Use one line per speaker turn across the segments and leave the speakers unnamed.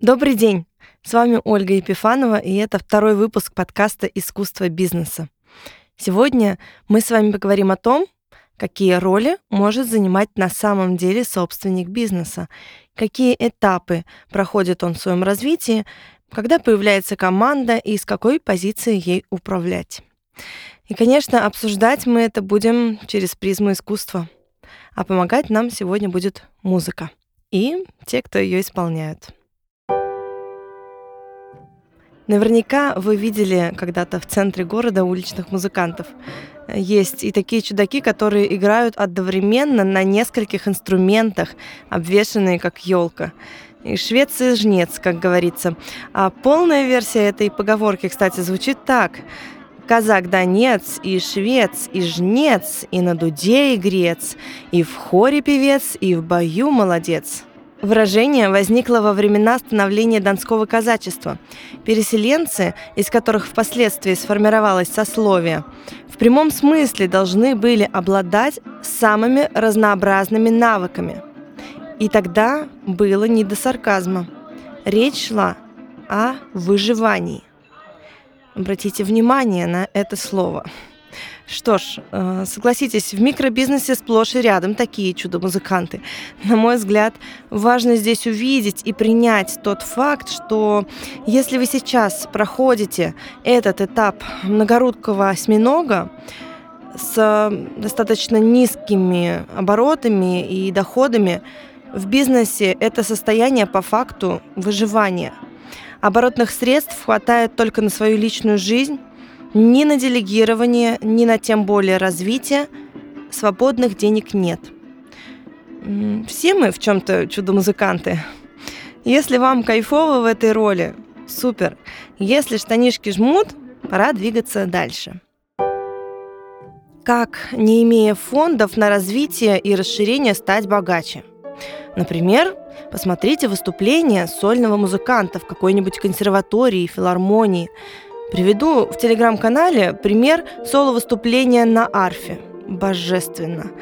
Добрый день! С вами Ольга Епифанова, и это второй выпуск подкаста «Искусство бизнеса». Сегодня мы с вами поговорим о том, какие роли может занимать на самом деле собственник бизнеса, какие этапы проходит он в своем развитии, когда появляется команда и с какой позиции ей управлять. И, конечно, обсуждать мы это будем через призму искусства. А помогать нам сегодня будет музыка и те, кто ее исполняют. Наверняка вы видели когда-то в центре города уличных музыкантов. Есть и такие чудаки, которые играют одновременно на нескольких инструментах, обвешанные как елка. И швец и жнец, как говорится. А полная версия этой поговорки, кстати, звучит так. Казак-донец, и швец, и жнец, и на дуде игрец, и в хоре певец, и в бою молодец. Выражение возникло во времена становления донского казачества. Переселенцы, из которых впоследствии сформировалось сословие, в прямом смысле должны были обладать самыми разнообразными навыками. И тогда было не до сарказма. Речь шла о выживании. Обратите внимание на это слово – что ж, э, согласитесь, в микробизнесе сплошь и рядом такие чудо-музыканты. На мой взгляд, важно здесь увидеть и принять тот факт, что если вы сейчас проходите этот этап многорудкого осьминога, с достаточно низкими оборотами и доходами, в бизнесе это состояние по факту выживания. Оборотных средств хватает только на свою личную жизнь, ни на делегирование, ни на тем более развитие свободных денег нет. Все мы в чем-то чудо-музыканты. Если вам кайфово в этой роли, супер. Если штанишки жмут, пора двигаться дальше. Как, не имея фондов на развитие и расширение, стать богаче? Например, посмотрите выступление сольного музыканта в какой-нибудь консерватории, филармонии – Приведу в телеграм-канале пример соло-выступления на арфе. Божественно.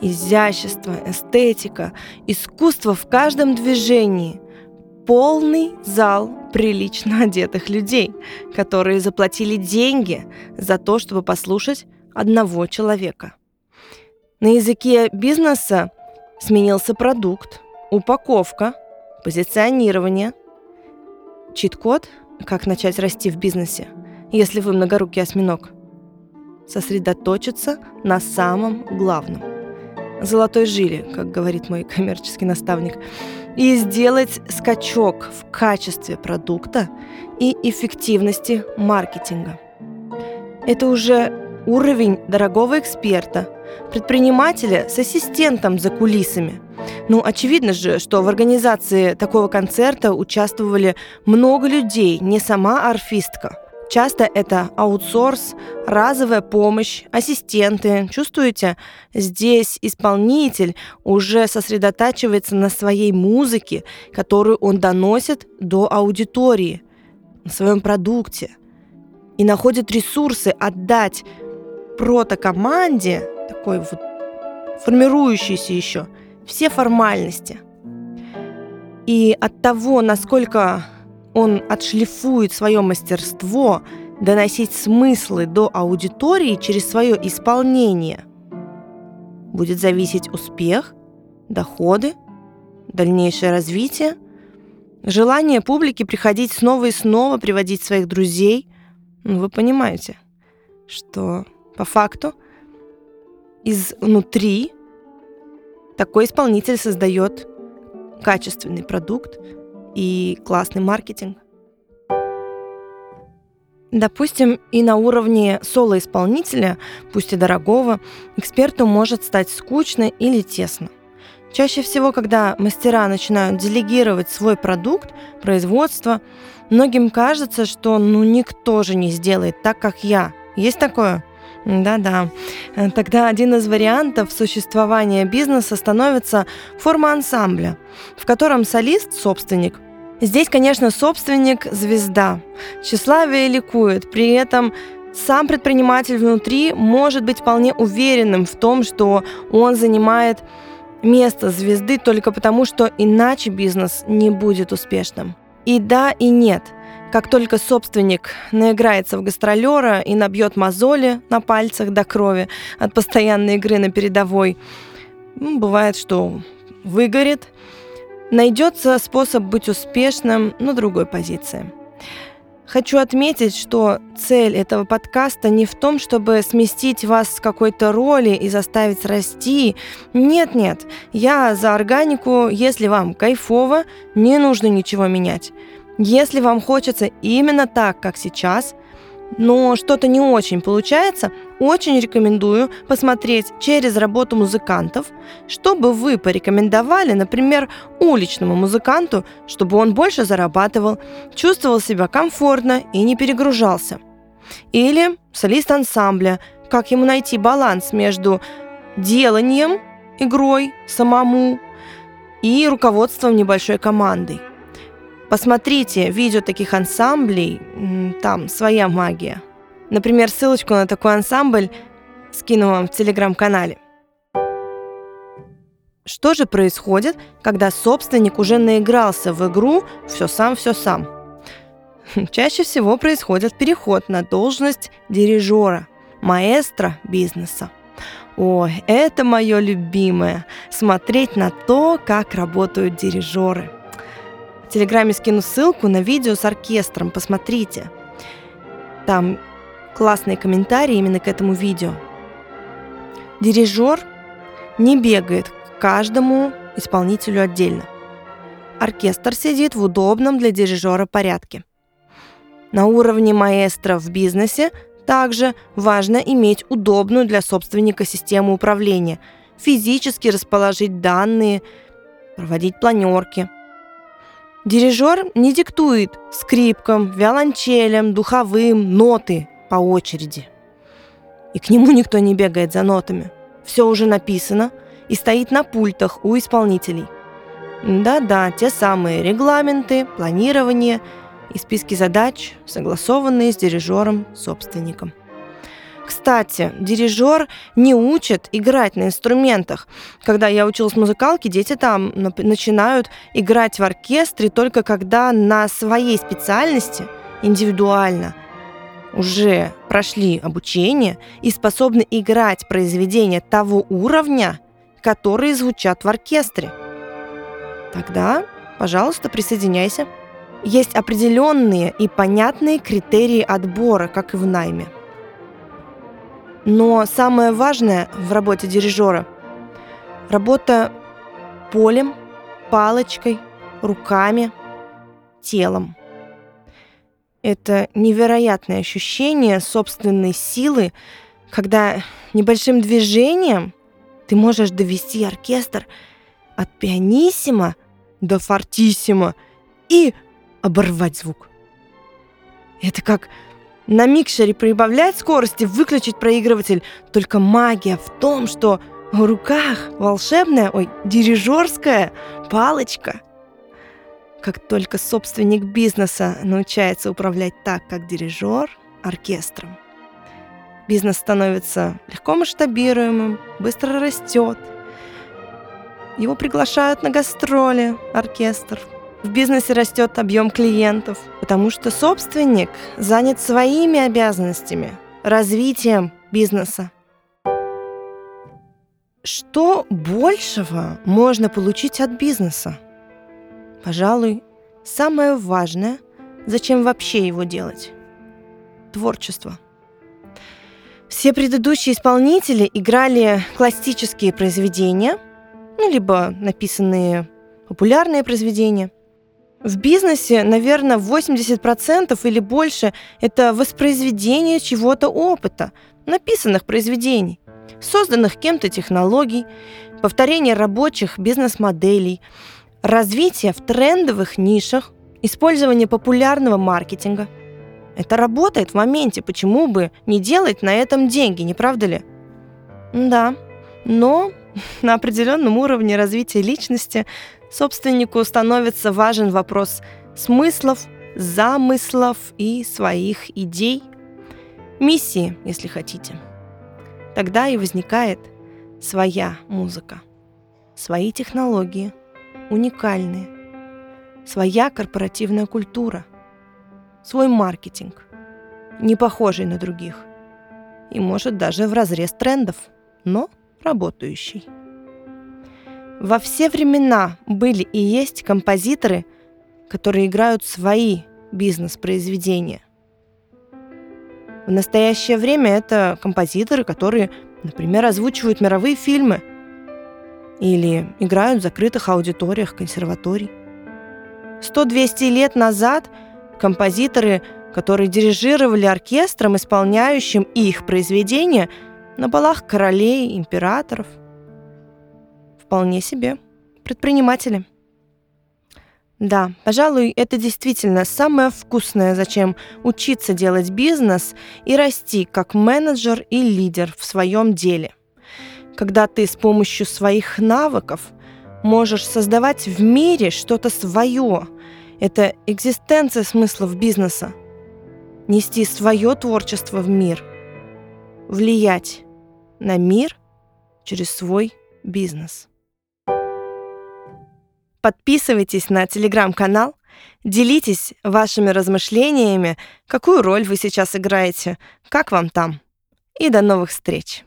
Изящество, эстетика, искусство в каждом движении. Полный зал прилично одетых людей, которые заплатили деньги за то, чтобы послушать одного человека. На языке бизнеса сменился продукт, упаковка, позиционирование. Чит-код – как начать расти в бизнесе, если вы многорукий осьминог? Сосредоточиться на самом главном. Золотой жили, как говорит мой коммерческий наставник, и сделать скачок в качестве продукта и эффективности маркетинга. Это уже уровень дорогого эксперта, предпринимателя с ассистентом за кулисами – ну, очевидно же, что в организации такого концерта участвовали много людей, не сама арфистка. Часто это аутсорс, разовая помощь, ассистенты. Чувствуете? Здесь исполнитель уже сосредотачивается на своей музыке, которую он доносит до аудитории, на своем продукте. И находит ресурсы отдать протокоманде, такой вот формирующейся еще – все формальности. И от того, насколько он отшлифует свое мастерство доносить смыслы до аудитории через свое исполнение, будет зависеть успех, доходы, дальнейшее развитие, желание публики приходить снова и снова, приводить своих друзей. Ну, вы понимаете, что по факту изнутри такой исполнитель создает качественный продукт и классный маркетинг. Допустим, и на уровне соло-исполнителя, пусть и дорогого, эксперту может стать скучно или тесно. Чаще всего, когда мастера начинают делегировать свой продукт, производство, многим кажется, что ну никто же не сделает так, как я. Есть такое? Да-да. Э, тогда один из вариантов существования бизнеса становится форма ансамбля, в котором солист – собственник. Здесь, конечно, собственник – звезда. Тщеславие ликует, при этом сам предприниматель внутри может быть вполне уверенным в том, что он занимает место звезды только потому, что иначе бизнес не будет успешным. И да, и нет. Как только собственник наиграется в гастролера и набьет мозоли на пальцах до крови от постоянной игры на передовой, ну, бывает, что выгорит, найдется способ быть успешным на другой позиции. Хочу отметить, что цель этого подкаста не в том, чтобы сместить вас с какой-то роли и заставить расти. Нет-нет, я за органику, если вам кайфово, не нужно ничего менять. Если вам хочется именно так, как сейчас, но что-то не очень получается, очень рекомендую посмотреть через работу музыкантов, чтобы вы порекомендовали, например, уличному музыканту, чтобы он больше зарабатывал, чувствовал себя комфортно и не перегружался. Или солист ансамбля, как ему найти баланс между деланием, игрой самому и руководством небольшой командой – Посмотрите видео таких ансамблей, там своя магия. Например, ссылочку на такой ансамбль скину вам в телеграм-канале. Что же происходит, когда собственник уже наигрался в игру «все сам, все сам»? Чаще всего происходит переход на должность дирижера, маэстро бизнеса. Ой, это мое любимое – смотреть на то, как работают дирижеры – Телеграме скину ссылку на видео с оркестром, посмотрите. Там классные комментарии именно к этому видео. Дирижер не бегает к каждому исполнителю отдельно. Оркестр сидит в удобном для дирижера порядке. На уровне маэстро в бизнесе также важно иметь удобную для собственника систему управления, физически расположить данные, проводить планерки – Дирижер не диктует скрипкам, виолончелям, духовым ноты по очереди. И к нему никто не бегает за нотами. Все уже написано и стоит на пультах у исполнителей. Да-да, те самые регламенты, планирование и списки задач, согласованные с дирижером-собственником. Кстати, дирижер не учит играть на инструментах. Когда я училась музыкалке, дети там начинают играть в оркестре только когда на своей специальности индивидуально уже прошли обучение и способны играть произведения того уровня, которые звучат в оркестре. Тогда, пожалуйста, присоединяйся. Есть определенные и понятные критерии отбора, как и в найме – но самое важное в работе дирижера – работа полем, палочкой, руками, телом. Это невероятное ощущение собственной силы, когда небольшим движением ты можешь довести оркестр от пианиссимо до фортиссимо и оборвать звук. Это как на микшере прибавлять скорость и выключить проигрыватель. Только магия в том, что в руках волшебная, ой, дирижерская палочка. Как только собственник бизнеса научается управлять так, как дирижер, оркестром, бизнес становится легко масштабируемым, быстро растет. Его приглашают на гастроли, оркестр – в бизнесе растет объем клиентов, потому что собственник занят своими обязанностями, развитием бизнеса. Что большего можно получить от бизнеса? Пожалуй, самое важное, зачем вообще его делать – творчество. Все предыдущие исполнители играли классические произведения, ну, либо написанные популярные произведения – в бизнесе, наверное, 80% или больше – это воспроизведение чего-то опыта, написанных произведений, созданных кем-то технологий, повторение рабочих бизнес-моделей, развитие в трендовых нишах, использование популярного маркетинга. Это работает в моменте, почему бы не делать на этом деньги, не правда ли? Да, но на определенном уровне развития личности собственнику становится важен вопрос смыслов, замыслов и своих идей, миссии, если хотите. Тогда и возникает своя музыка, свои технологии, уникальные. своя корпоративная культура, свой маркетинг, не похожий на других, и может даже в разрез трендов, но работающий. Во все времена были и есть композиторы, которые играют свои бизнес-произведения. В настоящее время это композиторы, которые, например, озвучивают мировые фильмы или играют в закрытых аудиториях консерваторий. 100-200 лет назад композиторы, которые дирижировали оркестром, исполняющим их произведения на балах королей, императоров – вполне себе предприниматели. Да, пожалуй, это действительно самое вкусное, зачем учиться делать бизнес и расти как менеджер и лидер в своем деле. Когда ты с помощью своих навыков можешь создавать в мире что-то свое. Это экзистенция смыслов бизнеса. Нести свое творчество в мир. Влиять на мир через свой бизнес. Подписывайтесь на телеграм-канал, делитесь вашими размышлениями, какую роль вы сейчас играете, как вам там. И до новых встреч!